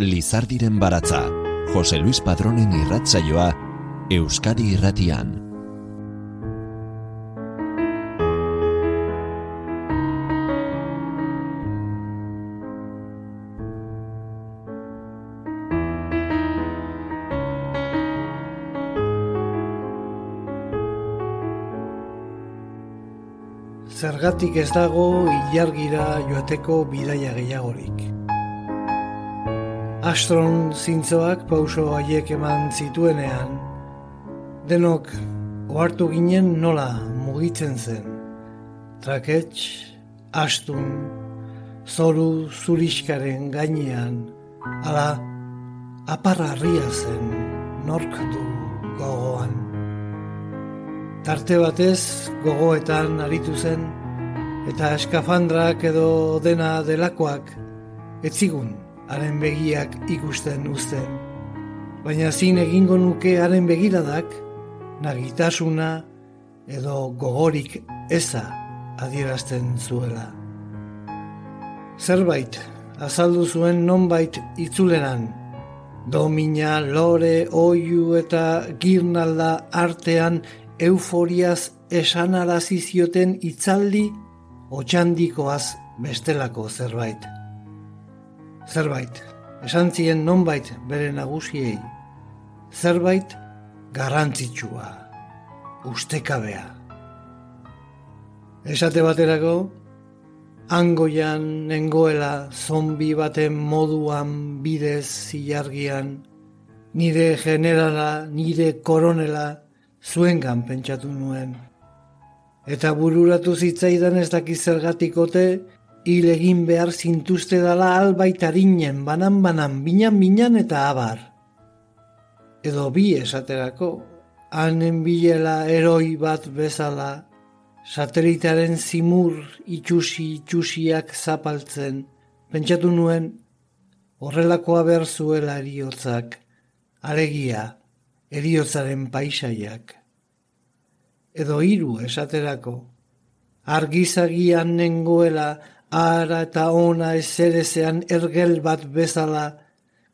Lizardiren baratza, Jose Luis Padronen irratzaioa, Euskadi irratian. Zergatik ez dago ilargira joateko bidaia gehiagorik. Astron zintzoak pauso haiek eman zituenean, denok ohartu ginen nola mugitzen zen. Traketx, astun, zoru zuriskaren gainean, ala aparra zen nork du gogoan. Tarte batez gogoetan aritu zen, eta eskafandrak edo dena delakoak etzigun haren begiak ikusten uzten. Baina zin egingo nuke haren begiradak, nagitasuna edo gogorik eza adierazten zuela. Zerbait, azaldu zuen nonbait itzuleran, domina, lore, oiu eta girnalda artean euforiaz esan zioten itzaldi otxandikoaz bestelako zerbait. Zerbait, esan zien nonbait bere nagusiei. Zerbait garrantzitsua, ustekabea. Esate baterako, angoian nengoela zombi baten moduan bidez zilargian, nire generala, nire koronela, zuengan pentsatu nuen. Eta bururatu zitzaidan ez dakiz zergatikote, hil egin behar zintuzte dala albaitarinen, banan-banan, binan-binan eta abar. Edo bi esaterako, hanen bilela eroi bat bezala, satelitaren zimur itxusi-itxusiak zapaltzen, pentsatu nuen, horrelakoa behar zuela eriotzak, alegia, eriotzaren paisaiak edo hiru esaterako. Argizagian nengoela ara eta ona ezerezean ergel bat bezala,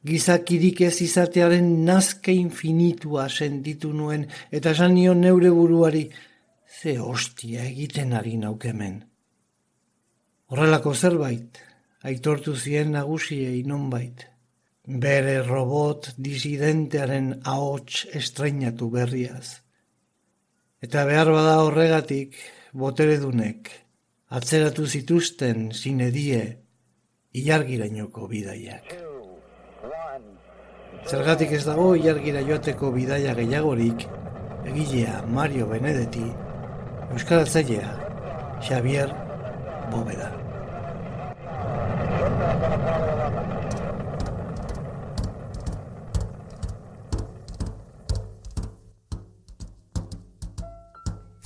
gizakirik ez izatearen nazke infinitua sentitu nuen, eta esan neure buruari, ze hostia egiten ari naukemen. Horrelako zerbait, aitortu zien nagusiei nonbait. Bere robot disidentearen ahots estreinatu berriaz. Eta behar bada horregatik, boteredunek, atzeratu zituzten zinedie ilargirainoko bidaiak. Zergatik ez dago ilargira joateko bidaia gehiagorik, egilea Mario Benedetti, Euskaratzailea Xavier Bóveda.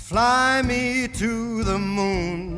Fly me to the moon,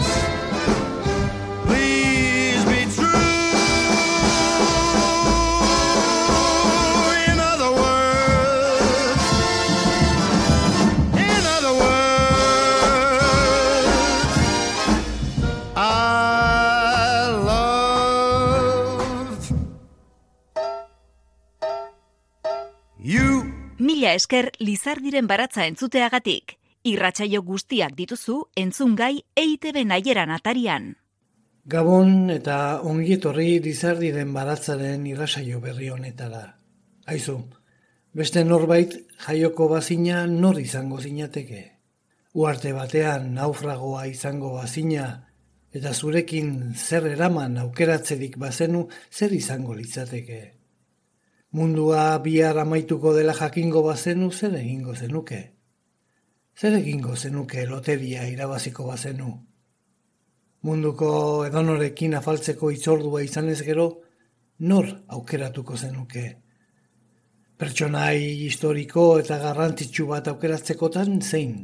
Esker Lizardiren baratza entzuteagatik. Irratsaio guztiak dituzu entzungai EITB naieran atarian. Gabon eta ongi etorri dizardiren baratzaren irrasaio berri honetara. Aizu, beste norbait jaioko bazina nor izango zinateke. Uarte batean naufragoa izango bazina eta zurekin zer eraman aukeratzerik bazenu zer izango litzateke. Mundua bihar amaituko dela jakingo bazenu zer egingo zenuke. Zer egingo zenuke loteria irabaziko bazenu? Munduko edonorekin afaltzeko itzordua izanez gero, nor aukeratuko zenuke? Pertsonai historiko eta garrantzitsu bat aukeratzekotan zein?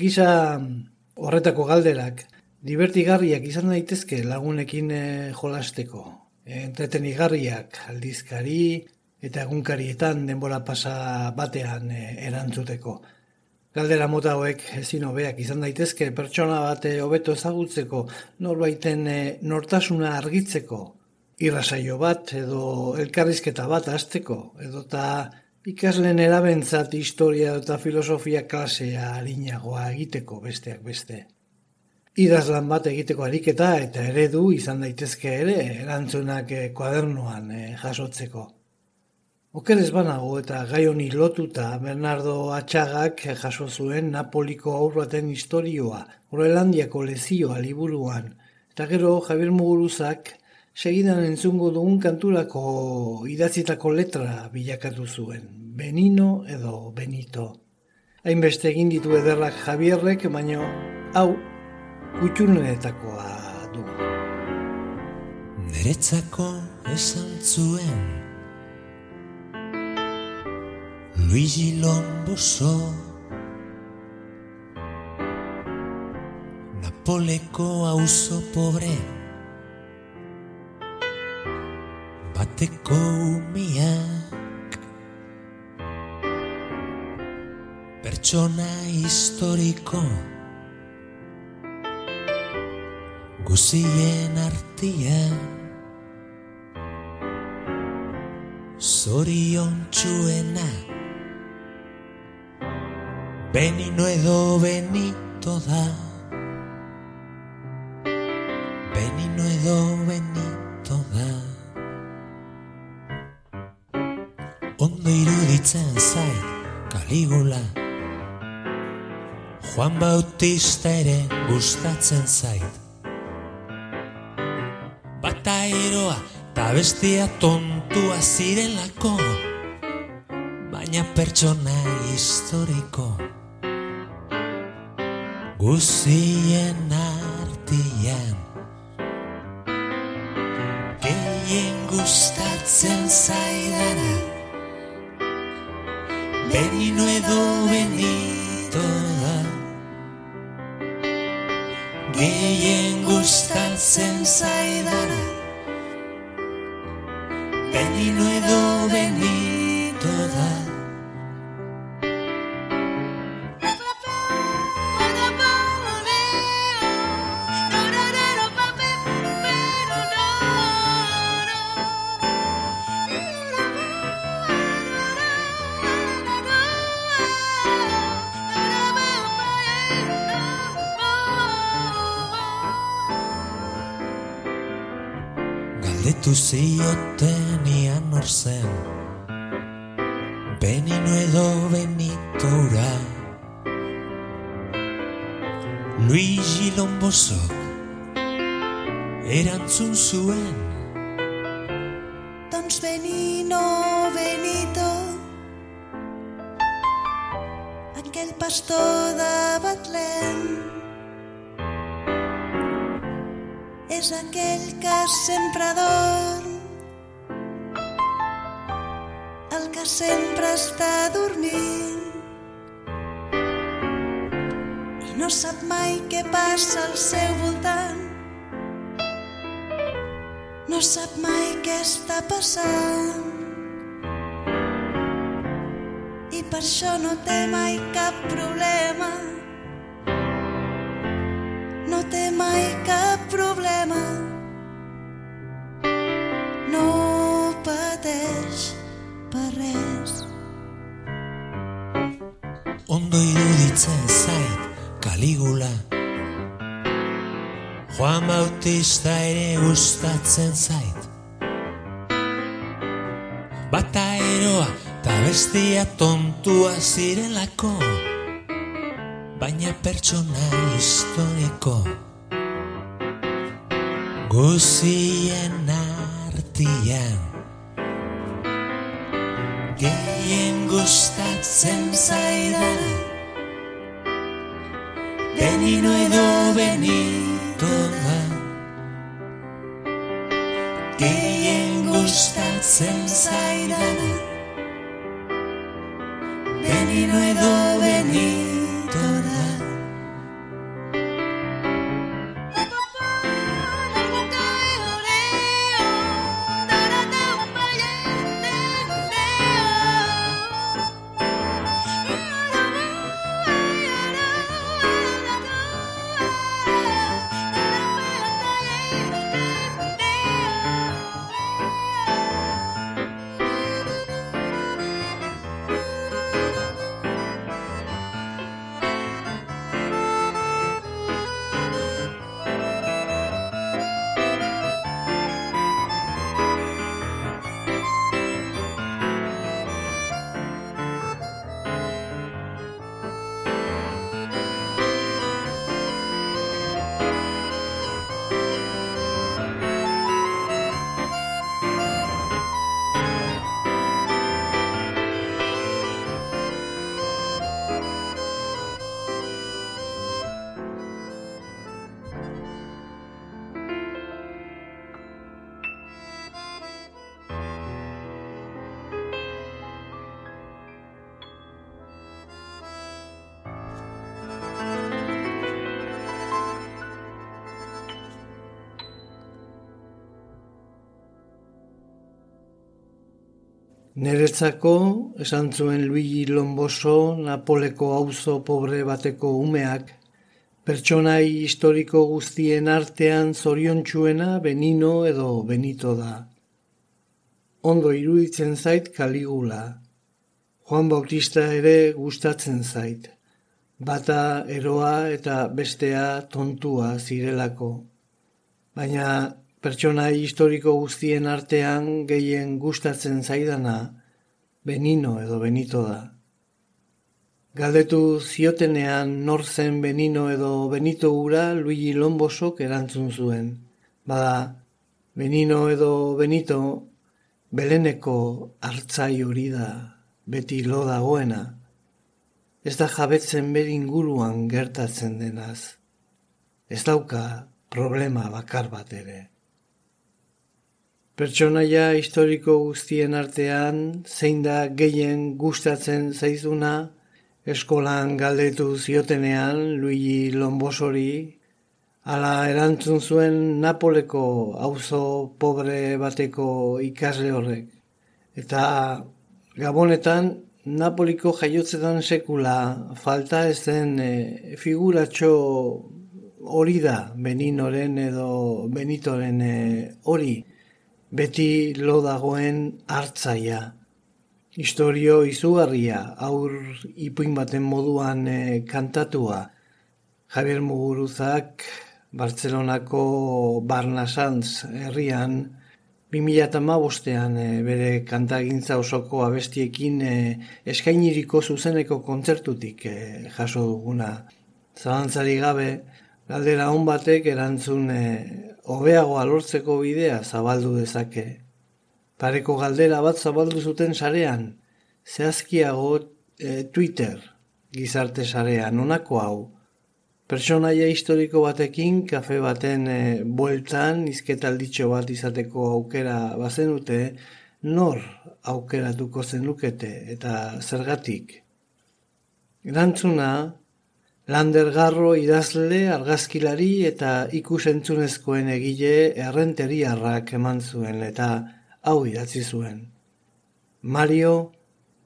Gisa horretako galderak, divertigarriak izan daitezke lagunekin eh, jolasteko. Entretenigarriak aldizkari eta egunkarietan denbora pasa batean eh, erantzuteko. Galdera mota hauek ezin hobeak izan daitezke pertsona bate hobeto ezagutzeko, norbaiten eh, nortasuna argitzeko, irrasaio bat edo elkarrizketa bat hasteko, edota ikasleen erabentzat historia eta filosofia klasea harinagoa egiteko besteak beste. Idazlan bat egiteko ariketa eta eredu izan daitezke ere erantzunak eh, kuadernoan eh, jasotzeko. Oker ez banago eta gai honi lotuta Bernardo Atxagak jaso zuen Napoliko aur baten historioa, Groenlandiako lezioa liburuan, eta gero Javier Muguruzak segidan entzungo dugun kanturako idatzitako letra bilakatu zuen, Benino edo Benito. Hainbeste egin ditu ederrak Javierrek, baino hau kutxunetakoa du. Neretzako esan zuen Luigi Lomboso Napoleko auzo pobre. Bateko umiak Pertsona historiko Guzien artian Zorion txuena. Benino edo Benito da. Benino edo Benito da. Ondo iruditzen zait Kaligula Juan Bautista ere gustatzen zait Bata eroa eta bestia tontua zirelako. Baina pertsona historiko Guzien artian zioten ian hor zen Benino edo Benito ura Luigi Lombosok Erantzun zuen Doncs Benino, Benito, aquell pastor de Betlem, és aquell que sempre dorm, no sap mai què passa al seu voltant. No sap mai què està passant. I per això no té mai cap problema. No té mai cap Juan Bautista ere gustatzen zait. Bata eroa eta bestia tontua zirelako Baina pertsona historiko. Guzien artian Gehien gustatzen zaidana. Benino edo benito da Gehien gustatzen zaidana. Benino edo benito Neretzako, esan zuen Luigi Lomboso, Napoleko auzo pobre bateko umeak, pertsonai historiko guztien artean zoriontsuena Benino edo Benito da. Ondo iruditzen zait Kaligula. Juan Bautista ere gustatzen zait. Bata eroa eta bestea tontua zirelako. Baina pertsonai historiko guztien artean gehien gustatzen zaidana Benino edo Benito da. Galdetu ziotenean nor zen Benino edo Benito gura Luigi Lombosok erantzun zuen. Bada, Benino edo Benito beleneko hartzai hori da, beti lo dagoena. Ez da jabetzen ber inguruan gertatzen denaz. Ez dauka problema bakar bat ere. Pertsonaia historiko guztien artean, zein da gehien gustatzen zaizuna, eskolan galdetu ziotenean Luigi Lombosori, ala erantzun zuen Napoleko auzo pobre bateko ikasle horrek. Eta gabonetan Napoliko jaiotzetan sekula falta ez den e, figuratxo hori da Beninoren edo Benitoren e, hori beti lo dagoen hartzaia. Historio izugarria, aur ipuin baten moduan e, kantatua. Javier Muguruzak, Bartzelonako Barnasantz herrian, 2008an e, bere kantagintza osoko abestiekin e, eskainiriko zuzeneko kontzertutik e, jaso duguna. Zabantzari gabe, galdera hon batek erantzun e, hobeagoa lortzeko bidea zabaldu dezake. Pareko galdera bat zabaldu zuten sarean, zehazkiago e, Twitter gizarte sarean, onako hau. Personaia historiko batekin, kafe baten e, bueltan, izketalditxo bat izateko aukera bazenute, nor aukeratuko zenukete eta zergatik. Erantzuna, Landergarro idazle, argazkilari eta ikusentzunezkoen egile errenteriarrak eman zuen eta hau idatzi zuen. Mario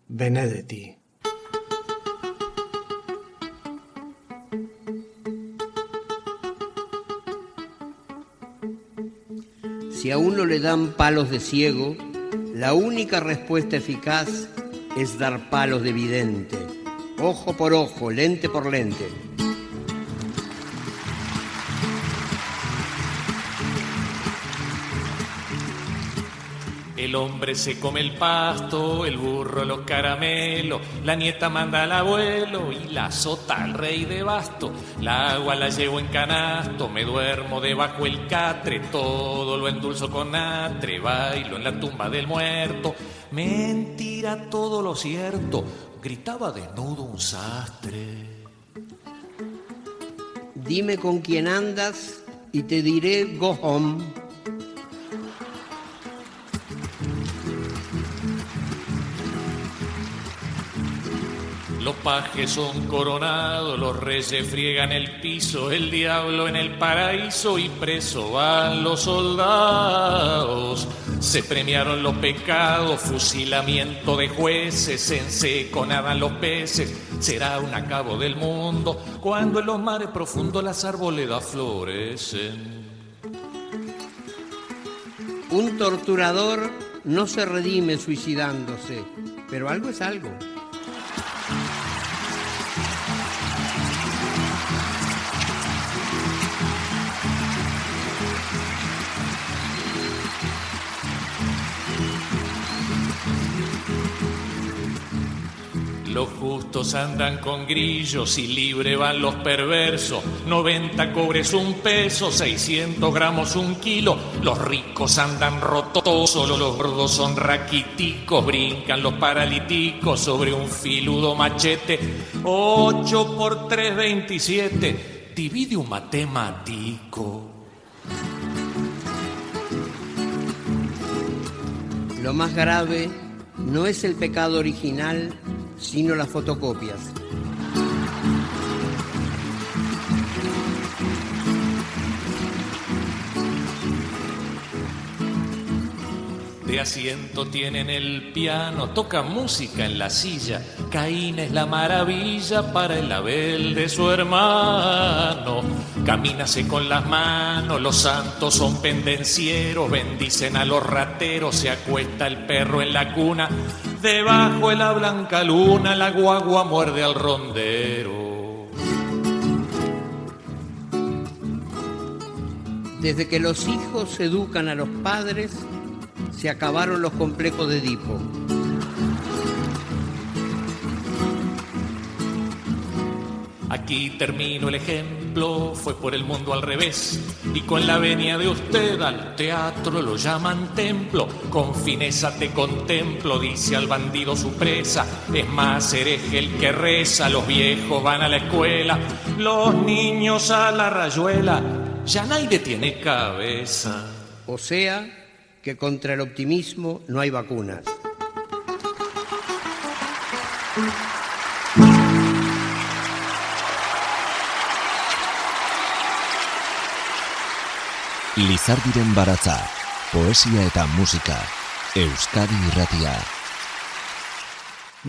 Benedetti. Si a uno le dan palos de ciego, la única respuesta eficaz es dar palos de vidente, ojo por ojo, lente por lente. El hombre se come el pasto, el burro los caramelos, la nieta manda al abuelo y la sota al rey de basto. La agua la llevo en canasto, me duermo debajo el catre, todo lo endulzo con atre, bailo en la tumba del muerto. Mentira todo lo cierto, gritaba desnudo un sastre. Dime con quién andas y te diré go home. Los pajes son coronados, los reyes friegan el piso, el diablo en el paraíso y preso van los soldados. Se premiaron los pecados, fusilamiento de jueces, en seco nadan los peces, será un acabo del mundo cuando en los mares profundos las arboledas florecen. Un torturador no se redime suicidándose, pero algo es algo. Los justos andan con grillos y libre van los perversos. 90 cobres un peso, 600 gramos un kilo. Los ricos andan rotos, solo los gordos son raquiticos. Brincan los paralíticos sobre un filudo machete. 8 por 3, 27. Divide un matemático. Lo más grave no es el pecado original, sino las fotocopias. De asiento tienen el piano, toca música en la silla. Caín es la maravilla para el Abel de su hermano. Camínase con las manos, los santos son pendencieros, bendicen a los rateros, se acuesta el perro en la cuna. Debajo de la blanca luna, la guagua muerde al rondero. Desde que los hijos educan a los padres, se acabaron los complejos de Edipo. Aquí termino el ejemplo, fue por el mundo al revés, y con la venia de usted al teatro lo llaman templo, con fineza te contemplo, dice al bandido su presa, es más hereje el que reza, los viejos van a la escuela, los niños a la rayuela, ya nadie tiene cabeza. O sea, que contra el optimismo no hay vacunas. Lizardiren baratza, poesia eta musika, Euskadi irratia.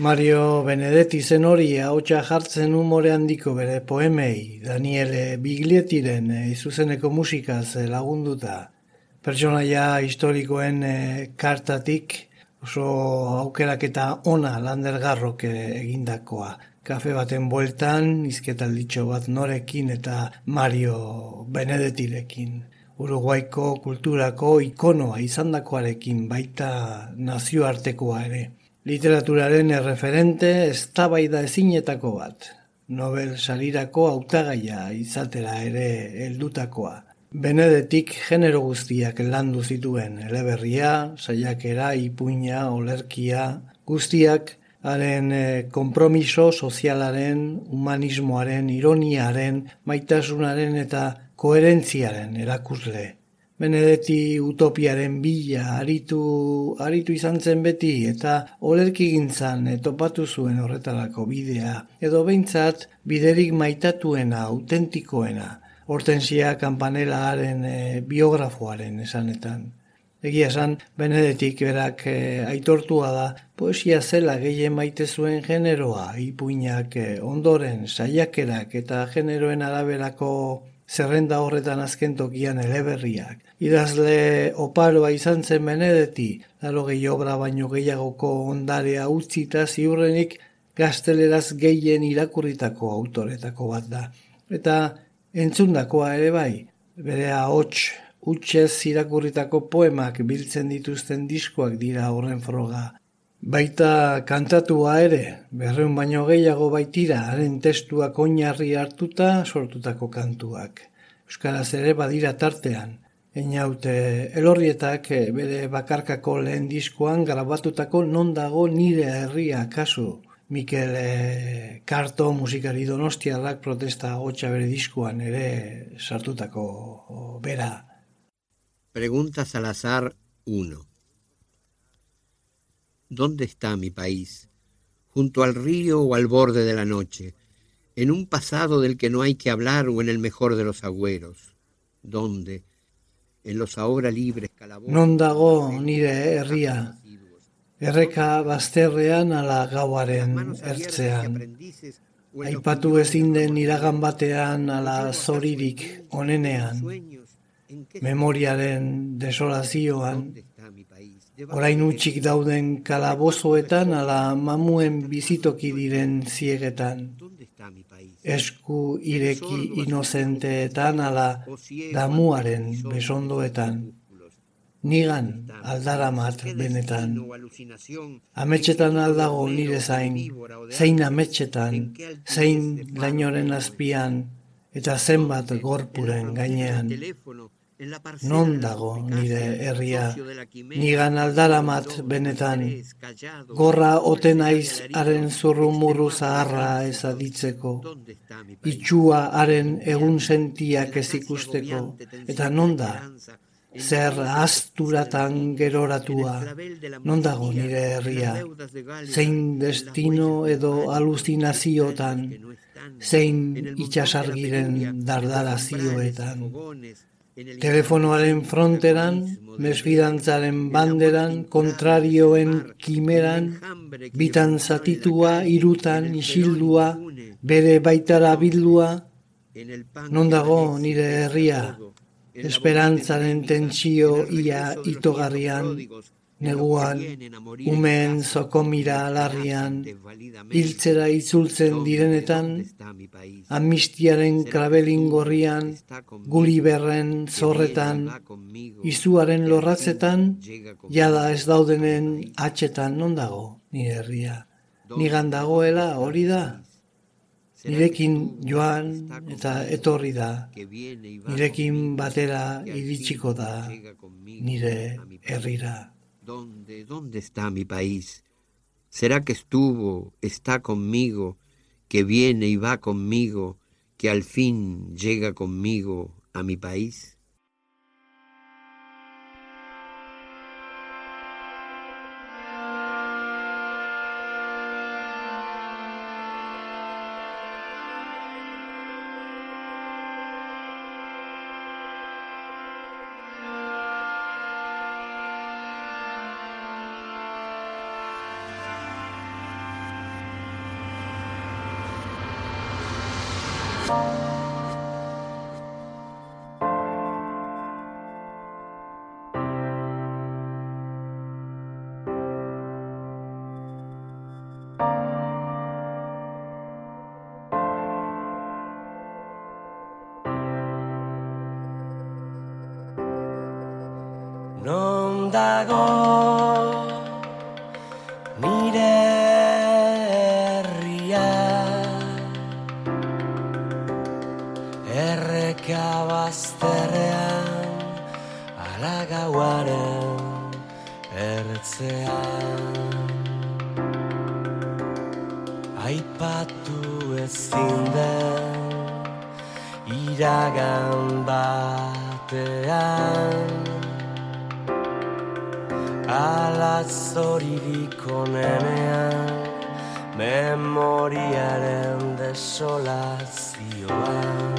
Mario Benedetti zen hori hautsa jartzen umore handiko bere poemei, Daniele Biglietiren eh, izuzeneko musikaz eh, lagunduta. Pertsonaia historikoen eh, kartatik oso aukerak eta ona landergarrok egindakoa. Kafe baten bueltan, izketalditxo bat norekin eta Mario Benedettirekin. Uruguaiko kulturako ikonoa izandakoarekin baita nazioartekoa ere. Literaturaren erreferente eztabaida ezinetako bat. Nobel salirako hautagaia izatera ere heldutakoa. Benedetik genero guztiak landu zituen eleberria, saiakera, ipuina, olerkia, guztiak haren e, kompromiso sozialaren, humanismoaren, ironiaren, maitasunaren eta koherentziaren erakusle. Benedetti utopiaren bila aritu, aritu izan zen beti eta olerki gintzan topatu zuen horretarako bidea, edo behintzat biderik maitatuena, autentikoena, hortensia kampanelaaren e, biografoaren esanetan. Egia esan, Benedetik berak e, aitortua da, poesia zela gehien maite zuen generoa, ipuinak e, ondoren, saiakerak eta generoen araberako zerrenda horretan azken tokian eleberriak. Idazle oparoa izan zen benedeti, laro gehi obra baino gehiagoko ondarea utzita ziurrenik gazteleraz gehien irakurritako autoretako bat da. Eta entzundakoa ere bai, bere ahots utxez irakurritako poemak biltzen dituzten diskoak dira horren froga. Baita kantatua ere, berreun baino gehiago baitira, haren testuak oinarri hartuta sortutako kantuak. Euskaraz ere badira tartean, Einaute elorrietak eh, bere bakarkako lehen diskoan grabatutako non dago nire herria kasu. Mikel e, Karto musikari donostiarrak protesta hotxa bere diskoan ere sartutako bera. Pregunta Salazar 1. ¿Dónde está mi país? ¿Junto al río o al borde de la noche? ¿En un pasado del que no hay que hablar o en el mejor de los agüeros? ¿Dónde? En los ahora libres calabozos... Non dago nire herria, erreka bazterrean ala gauaren ertzean. Aipatu ezin den iragan batean ala zoririk onenean, memoriaren desolazioan, orain utxik dauden kalabozoetan ala mamuen bizitoki diren ziegetan. Esku ireki inozenteetan ala damuaren besondoetan. Nigan aldaramat benetan. Ametxetan aldago nire zain, zein ametxetan, zein lainoren azpian, eta zenbat gorpuren gainean non dago nire herria, nigan aldaramat benetan, gorra oten aiz haren zurrumurru zaharra ez aditzeko, itxua haren egun sentiak ez ikusteko, eta non da, zer asturatan geroratua, non dago nire herria, zein destino edo aluzinaziotan, zein itxasargiren dardarazioetan. Telefonoaren fronteran, mesfidantzaren banderan, kontrarioen kimeran, bitan zatitua, irutan, isildua, bere baitara bildua, non dago nire herria, esperantzaren tentsio ia itogarrian, neguan, umen zokomira alarrian, hiltzera itzultzen direnetan, amistiaren krabelin gorrian, guli berren zorretan, izuaren lorratzetan, jada ez daudenen atxetan non dago, nire herria. Nigan dagoela hori da, nirekin joan eta etorri da, nirekin batera iritsiko da, nire herrira. ¿Dónde, dónde está mi país? ¿Será que estuvo, está conmigo, que viene y va conmigo, que al fin llega conmigo a mi país? 온다고 zoririk onenean memoriaren desolazioan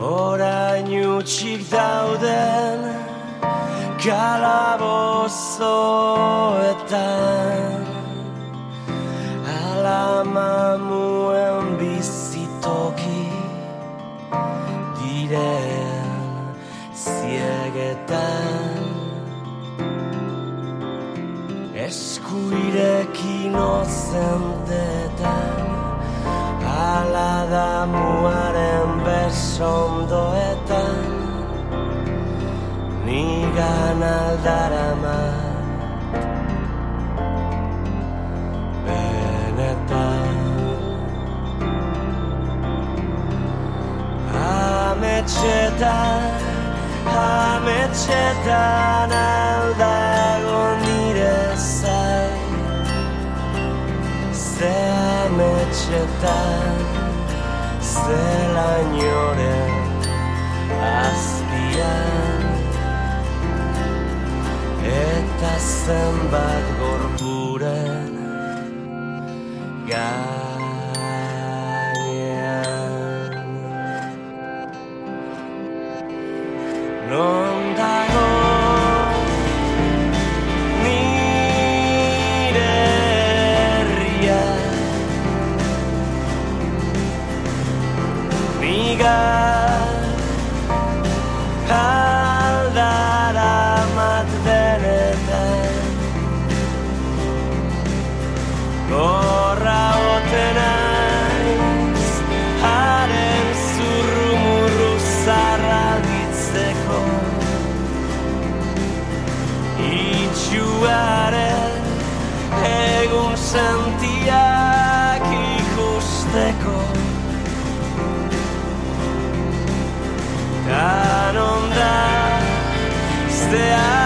Orain utxik dauden kalabozoetan besondoetan Nigan aldarama. Benetan. Ametxetan Ametxetan aldago nire zai Ze ametxetan Zela inoren azpian. Eta zenbat gorpuren gainean I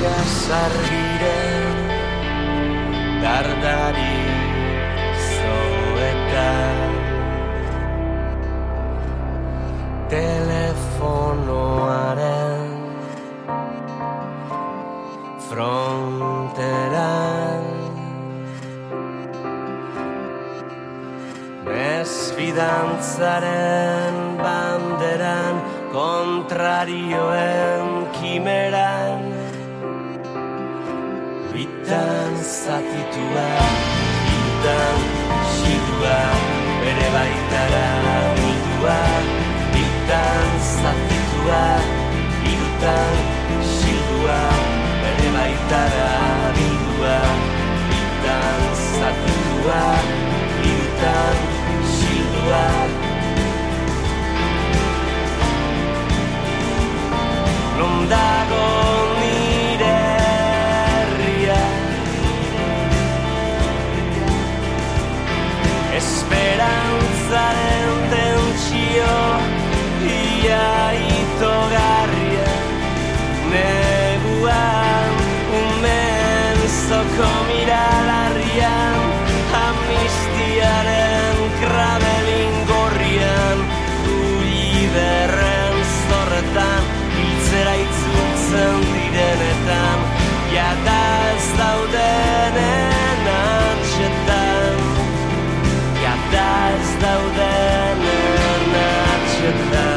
itxasargiren dardari zoetan Telefonoaren fronteran. Mesfidantzaren banderan kontrarioen kimeran zatitua, bitan xidua, bere baitara bidua Bitan zatitua, bitan xidua, bere baitara bidua Bitan zatitua, bitan xidua Non itogarria Neguan umen zoko miralarrian Amnistiaren krabelin gorrian Uiderren zorretan Hiltzera itzultzen direnetan Jada ez daudenen antxetan Jada ez dauden Euskadi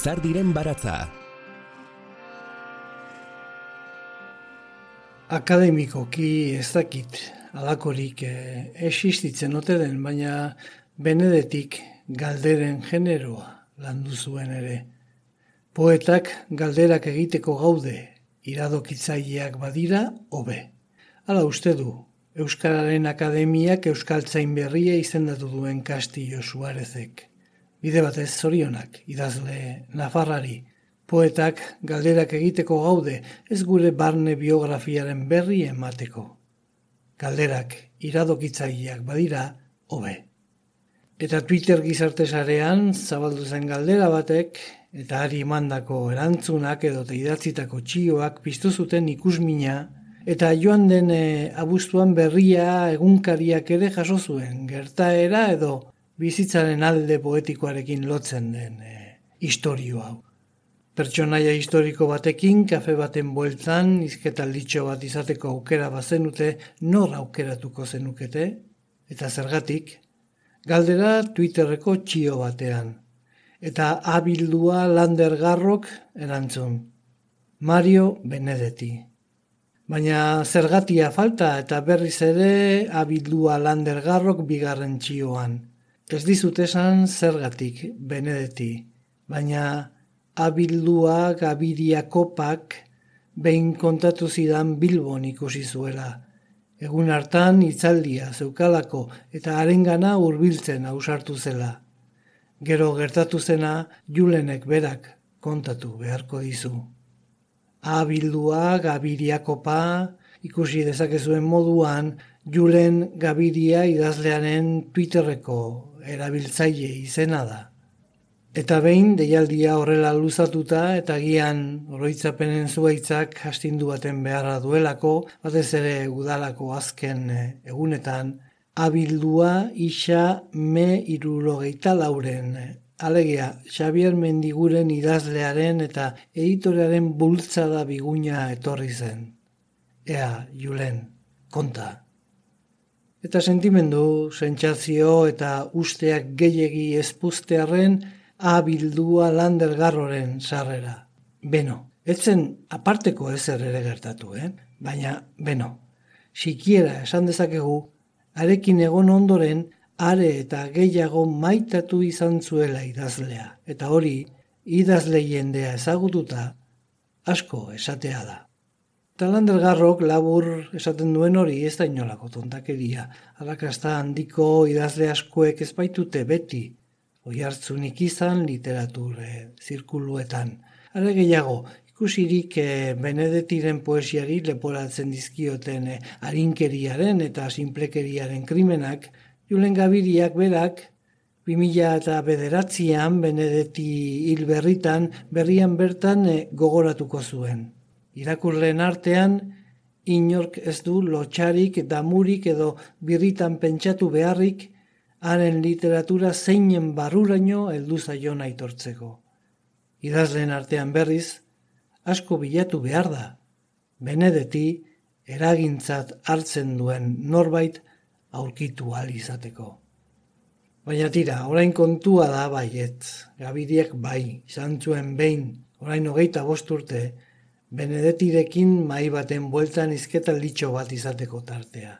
Lizardiren baratza. Akademikoki ez dakit alakorik eh, existitzen ote den, baina benedetik galderen generoa landu zuen ere. Poetak galderak egiteko gaude iradokitzaileak badira hobe. Hala uste du, Euskararen Akademiak Euskaltzain berria izendatu duen Kastillo Suarezek. Bide batez zorionak, idazle Nafarrari, poetak galderak egiteko gaude, ez gure barne biografiaren berri emateko. Galderak iradokitzaileak badira, hobe. Eta Twitter gizartesarean zabaldu zen galdera batek, eta ari mandako erantzunak edo idatzitako txioak piztu zuten ikusmina, eta joan den e, abuztuan berria egunkariak ere jaso zuen, gertaera edo bizitzaren alde poetikoarekin lotzen den e, istorio hau. Pertsonaia historiko batekin, kafe baten bueltzan, izketalditxo bat izateko aukera bazenute, nor aukeratuko zenukete, eta zergatik, galdera Twitterreko txio batean. Eta abildua Lander Garrok erantzun. Mario Benedetti. Baina zergatia falta eta berriz ere abildua Lander Garrok bigarren txioan. Ez dizut esan zergatik, benedeti, baina abildua gabiria kopak behin kontatu zidan bilbon ikusi zuela. Egun hartan itzaldia zeukalako eta arengana hurbiltzen ausartu zela. Gero gertatu zena julenek berak kontatu beharko dizu. Abildua gabiria kopa ikusi dezakezuen moduan julen gabiria idazlearen Twitterreko erabiltzaile izena da. Eta behin, deialdia horrela luzatuta eta gian oroitzapenen zuaitzak hastindu baten beharra duelako, batez ere udalako azken eh, egunetan, abildua isa me irurogeita lauren. Alegia, Xavier Mendiguren idazlearen eta editorearen bultzada biguña etorri zen. Ea, Julen, konta. Eta sentimendu, sentsazio eta usteak gehiegi ezpuztearen abildua landergarroren sarrera. Beno, etzen aparteko ezer ere gertatu, eh? baina, beno, sikiera esan dezakegu, arekin egon ondoren, are eta gehiago maitatu izan zuela idazlea. Eta hori, idazle jendea ezagututa, asko esatea da. Talander garrok labur esaten duen hori ez da inolako tontakeria. Alakasta handiko idazle askoek ez baitute beti. Oi hartzunik izan literatur zirkuluetan. Are gehiago, ikusirik eh, Benedetiren poesiari leporatzen dizkioten eh, arinkeriaren eta sinplekeriaren krimenak, Julen Gabiriak berak, 2000 eta bederatzean Benedetti hil berritan berrian bertan eh, gogoratuko zuen irakurleen artean, inork ez du lotxarik, damurik edo birritan pentsatu beharrik, haren literatura zeinen barruraino heldu zaion aitortzeko. Idazleen artean berriz, asko bilatu behar da, benedeti eragintzat hartzen duen norbait aurkitu izateko. Baina tira, orain kontua da baiet, gabidiek bai, zantzuen behin, orain hogeita bosturte, Benedetirekin mai baten bueltan izketa litxo bat izateko tartea.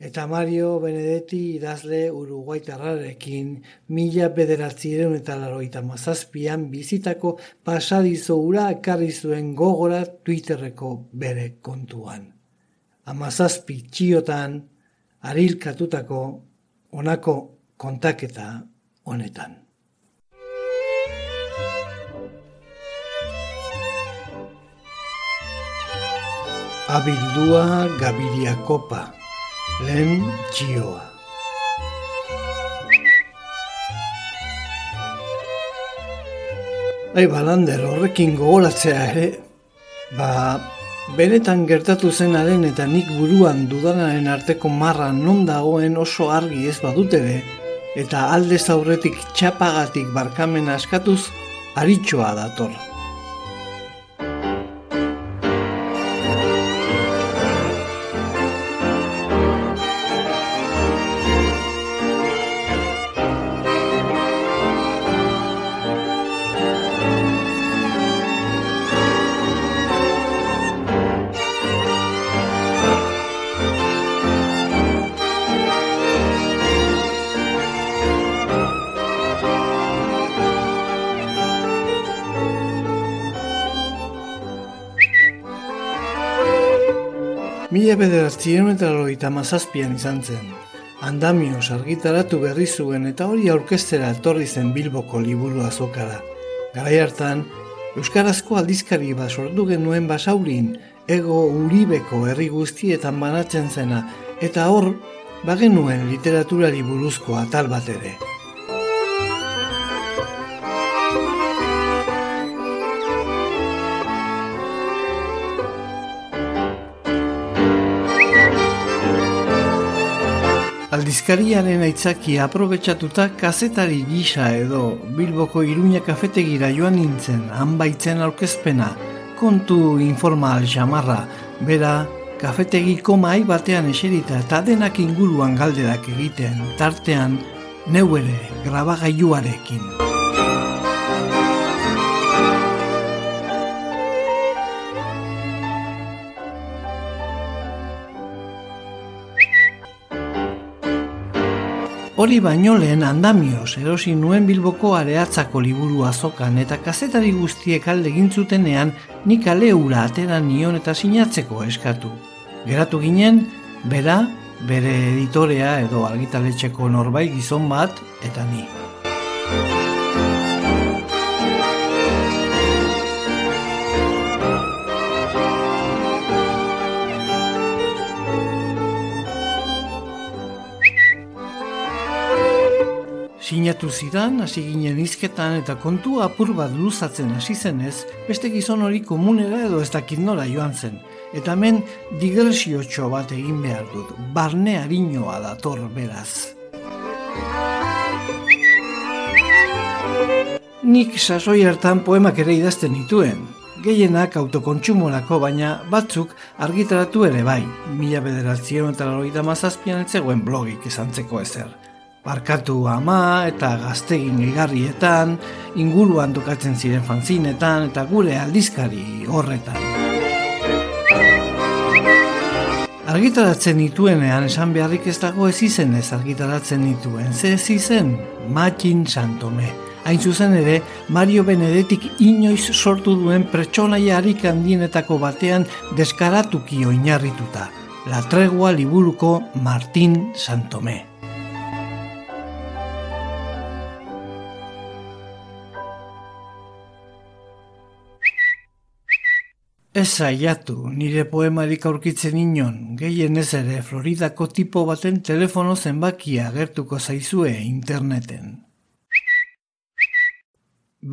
Eta Mario Benedetti idazle uruguaitarrarekin mila bederatzireun eta laroita mazazpian bizitako pasadizo ura ekarri zuen gogora Twitterreko bere kontuan. Amazazpi txiotan arilkatutako onako kontaketa honetan. Abildua Gabiria Kopa, lehen txioa. Bai, balander, horrekin gogoratzea ere, ba, benetan gertatu zenaren eta nik buruan dudanaren arteko marra non dagoen oso argi ez badute be, eta alde zaurretik txapagatik barkamen askatuz, aritxoa dator. Bederatzien eta loita mazazpian izan zen. Andamioz argitaratu berri zuen eta hori aurkestera etorri zen Bilboko liburu azokara. Garai hartan, Euskarazko aldizkari bat sortu genuen basaurin, ego uribeko herri guztietan banatzen zena, eta hor, bagenuen literaturari buruzko atal bat ere. Aldizkariaren aitzaki aprobetsatuta kazetari gisa edo Bilboko Iruña kafetegira joan nintzen hanbaitzen aurkezpena, kontu informal xamarra, bera kafetegiko mai batean eserita eta denak inguruan galderak egiten, tartean neu ere grabagailuarekin. Hori baino lehen andamioz erosi nuen bilboko areatzako liburu azokan eta kazetari guztiek alde gintzutenean nik aleura atera nion eta sinatzeko eskatu. Geratu ginen, bera, bere editorea edo argitaletxeko norbait gizon bat eta ni. Sinatu zidan, hasi ginen izketan eta kontu apur bat luzatzen hasi zenez, beste gizon hori komunera edo ez dakit nora joan zen. Eta hemen digresio bat egin behar dut, barne harinoa dator beraz. Nik sasoi hartan poemak ere idazten dituen, gehienak autokontsumorako baina batzuk argitaratu ere bai, mila bederatzen eta mazazpian etzegoen blogik esantzeko ezer barkatu ama eta gaztegin egarrietan, inguruan tokatzen ziren fanzinetan eta gure aldizkari horretan. Argitaratzen nituenean esan beharrik ez dago ez izen ez argitaratzen nituen, ze ez izen, Matin Santome. Hain zuzen ere, Mario Benedetik inoiz sortu duen pertsonaia harik handienetako batean deskaratuki oinarrituta. La tregua liburuko Martin Santome. Ez saiatu, nire poemarik aurkitzen inon, gehien ez ere Floridako tipo baten telefono zenbakia gertuko zaizue interneten.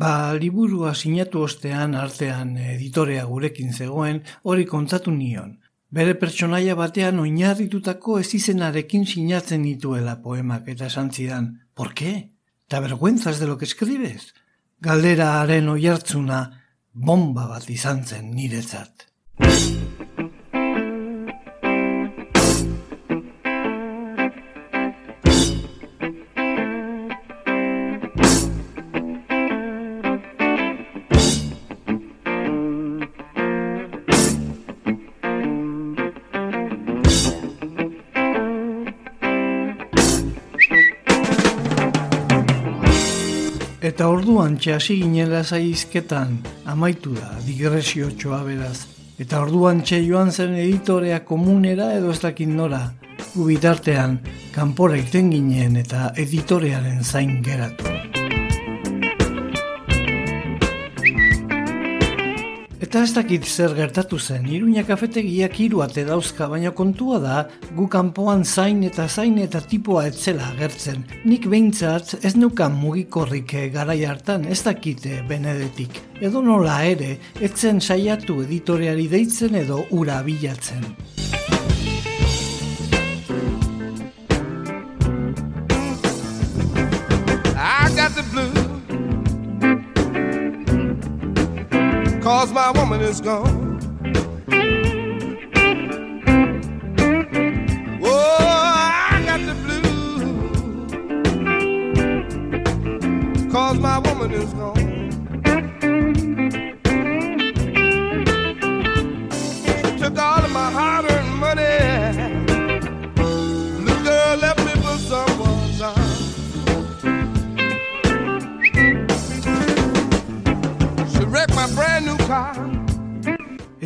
Ba, liburua sinatu ostean artean editorea gurekin zegoen hori kontatu nion. Bere pertsonaia batean oinarritutako ez izenarekin sinatzen dituela poemak eta santzidan. Por qué? Ta vergüenzas de lo que escribes? Galdera haren oiartzuna, bomba bat izan zen niretzat. Eta orduan txasi ginela zaizketan amaitu da digresio txoa beraz. Eta orduan txe joan zen editorea komunera edo ez dakit nora. Gubitartean, kanpora iten ginen eta editorearen zain geratu. Eta ez dakit zer gertatu zen, iruña kafetegiak hiru ate dauzka, baina kontua da, gu kanpoan zain eta zain eta tipoa etzela agertzen. Nik behintzat ez nukan mugikorrik garai hartan ez dakite benedetik. Edo nola ere, etzen saiatu editoreari deitzen edo ura bilatzen. Cause my woman is gone. Oh, I got the cause my woman is gone.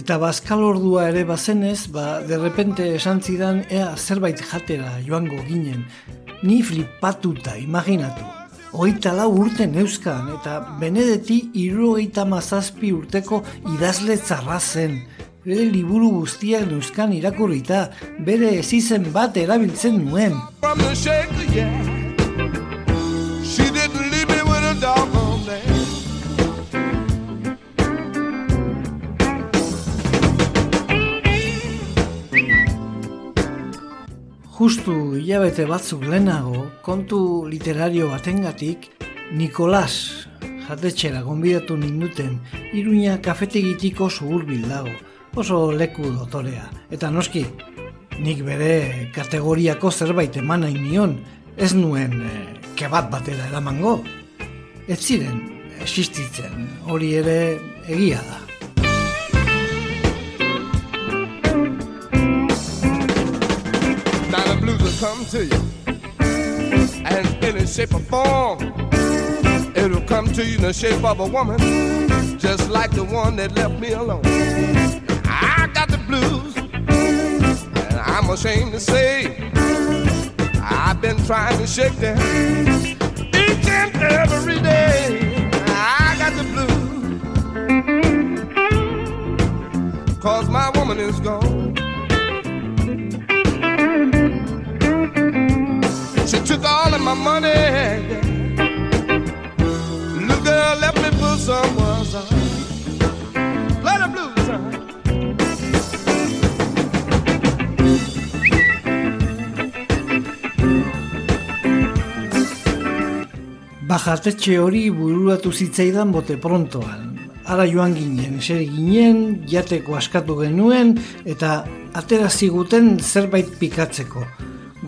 Eta bazkal ordua ere bazenez, ba, derrepente esan zidan ea zerbait jatera joango ginen. Ni flipatuta, imaginatu. Oita lau urte neuzkan, eta benedeti irurogeita mazazpi urteko idazle zarra zen. Bere liburu guztiak neuzkan irakurrita, bere ezizen bat erabiltzen nuen. From the shaker, yeah. Justu hilabete batzuk lehenago, kontu literario batengatik, Nikolas jatetxera gonbidatu ninduten, iruña kafetegitik oso hurbil dago, oso leku dotorea. Eta noski, nik bere kategoriako zerbait eman nahi nion, ez nuen eh, kebat batera eramango. Ez ziren existitzen, hori ere egia da. Come to you. And in shape or form, it'll come to you in the shape of a woman, just like the one that left me alone. I got the blues, and I'm ashamed to say, I've been trying to shake them each and every day. I got the blues, cause my woman is gone. Took all of my money. Little girl left me for someone. Son. Play the blues, son. Bajatetxe hori bururatu zitzaidan bote prontoan. Ara joan ginen, eseri ginen, jateko askatu genuen, eta atera ziguten zerbait pikatzeko.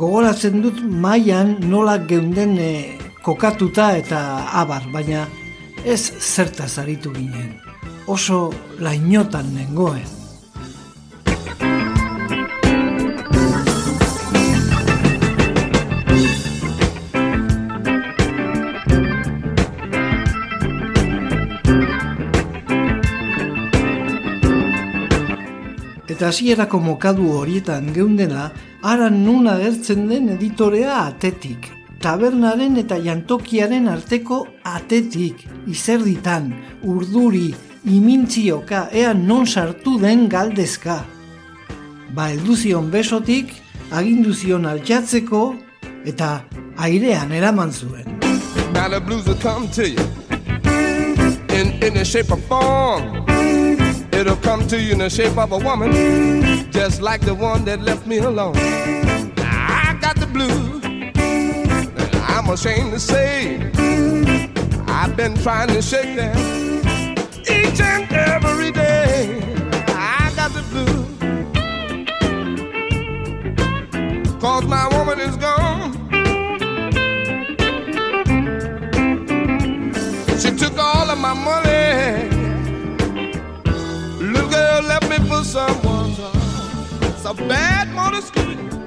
Gogoratzen dut mailan nola geunden eh, kokatuta eta abar, baina ez zertaz aritu ginen. Oso lainotan nengoen. Eta hasierako mokadu horietan geundela, ara nun agertzen den editorea atetik. Tabernaren eta jantokiaren arteko atetik, izerditan, urduri, imintzioka, ea non sartu den galdezka. Ba helduzion besotik, aginduzion altxatzeko, eta airean eraman zuen. Now the blues will come to you in, the shape of form. It'll come to you in the shape of a woman, just like the one that left me alone. I got the blues, and I'm ashamed to say, I've been trying to shake them each and every day. I got the blues, cause my woman is gone. She took all of my money. Girl left me for someone. It's a bad motor scooter.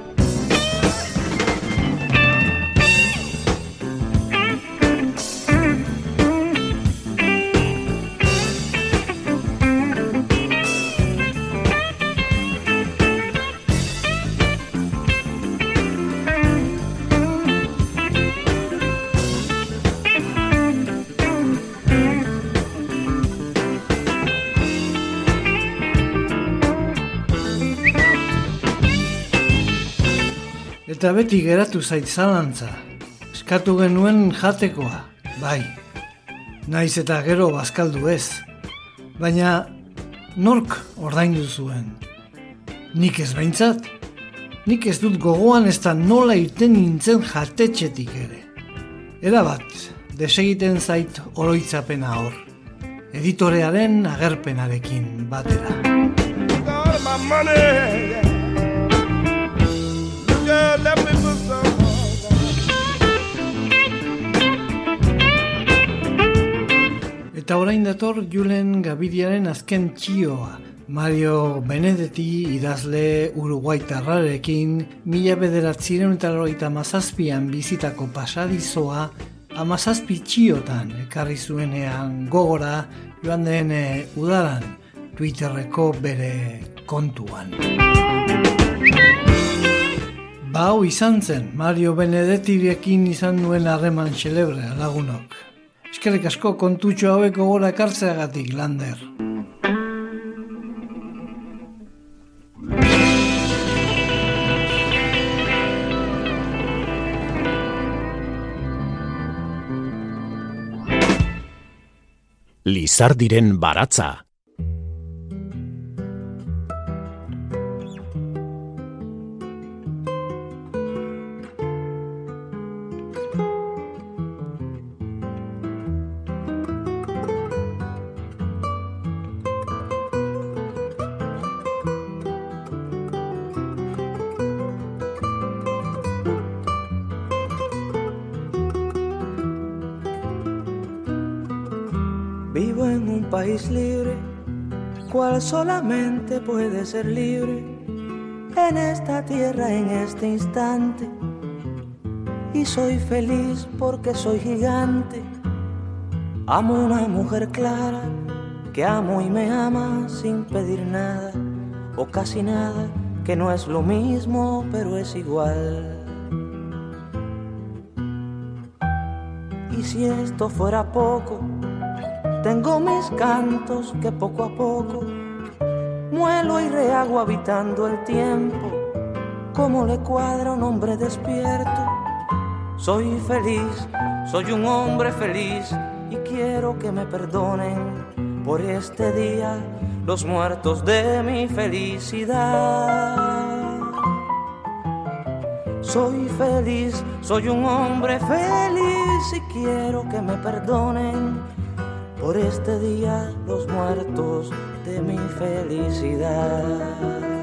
Eta beti geratu zait zalantza. Eskatu genuen jatekoa, bai. Naiz eta gero bazkaldu ez. Baina nork ordaindu zuen. Nik ez behintzat. Nik ez dut gogoan ez da nola irten nintzen jatetxetik ere. Era bat, desegiten zait oroitzapena hor. Editorearen agerpenarekin batera. Eta orain dator Julen Gabidiaren azken txioa. Mario Benedetti idazle uruguaitarrarekin mila bederatziren eta laurogeita mazazpian bizitako pasadizoa amazazpi txiotan ekarri zuenean gogora joan den eh, udaran Twitterreko bere kontuan. Bau izan zen, Mario Benedettirekin izan duen harreman xelebre lagunok. Eskerrik asko kontutxo haueko gora ekartzeagatik, Lander. Lizardiren baratza. País libre, cual solamente puede ser libre en esta tierra, en este instante. Y soy feliz porque soy gigante. Amo una mujer clara que amo y me ama sin pedir nada o casi nada, que no es lo mismo, pero es igual. Y si esto fuera poco, tengo mis cantos que poco a poco muelo y rehago habitando el tiempo, como le cuadra un hombre despierto. Soy feliz, soy un hombre feliz y quiero que me perdonen por este día los muertos de mi felicidad. Soy feliz, soy un hombre feliz y quiero que me perdonen por este día los muertos de mi felicidad.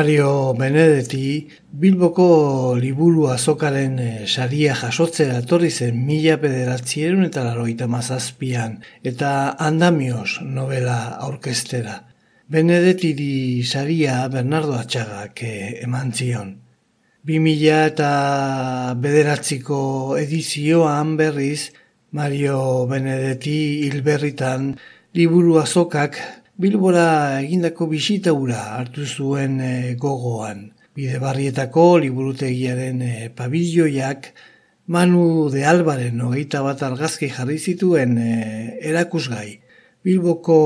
Mario Benedetti Bilboko liburu azokaren eh, saria jasotzea etorri zen mila pederatzierun eta laroita mazazpian eta andamioz novela aurkestera. Benedetti saria Bernardo Atxagak eh, eman zion. Bi mila eta bederatziko edizioan berriz Mario Benedetti hilberritan liburu azokak Bilbora egindako bisita ura hartu zuen e, gogoan. Bide barrietako liburutegiaren e, pabilloiak Manu de Albaren hogeita bat argazki jarri zituen e, erakusgai. Bilboko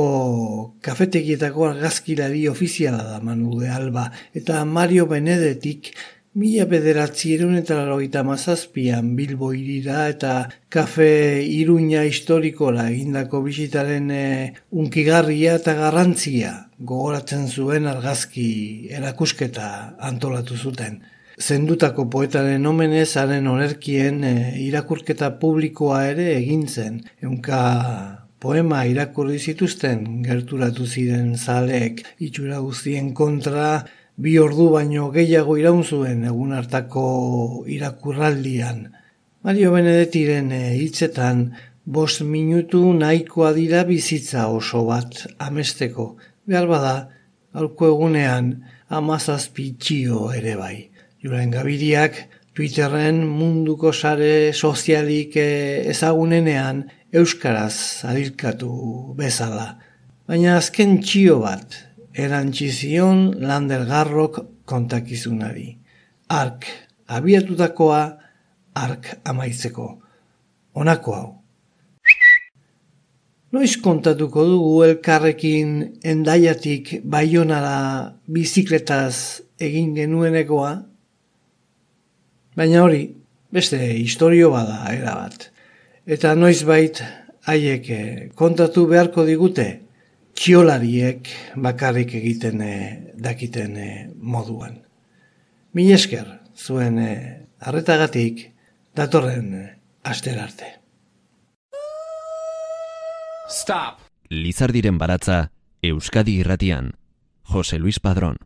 kafetegietako argazkilari ofiziala da Manu de Alba eta Mario Benedetik Mila bederatzi erun eta laroita mazazpian Bilbo irira eta kafe iruña historikola egindako bisitaren e, unkigarria eta garrantzia gogoratzen zuen argazki erakusketa antolatu zuten. Zendutako poetaren omenez haren onerkien e, irakurketa publikoa ere egin zen. Eunka poema irakurri zituzten gerturatu ziren zaleek itxura guztien kontra bi ordu baino gehiago iraun zuen egun hartako irakurraldian. Mario Benedettiren eh, hitzetan bost minutu nahikoa dira bizitza oso bat amesteko. Behar bada, alko egunean amazazpi txio ere bai. Juren Gabiriak Twitterren munduko sare sozialik eh, ezagunenean euskaraz adilkatu bezala. Baina azken txio bat erantzizion landergarrok kontakizunari. Ark abiatutakoa, ark amaitzeko. Honako hau. Noiz kontatuko dugu elkarrekin endaiatik baionara bizikletaz egin genuenekoa? Baina hori, beste historio bada erabat. Eta noiz bait haiek eh, kontatu beharko digute, txiolariek bakarrik egiten eh, dakiten eh, moduan. Mil esker, zuen arretagatik datorren aster arte. Stop! Lizardiren baratza, Euskadi irratian. Jose Luis Padrón.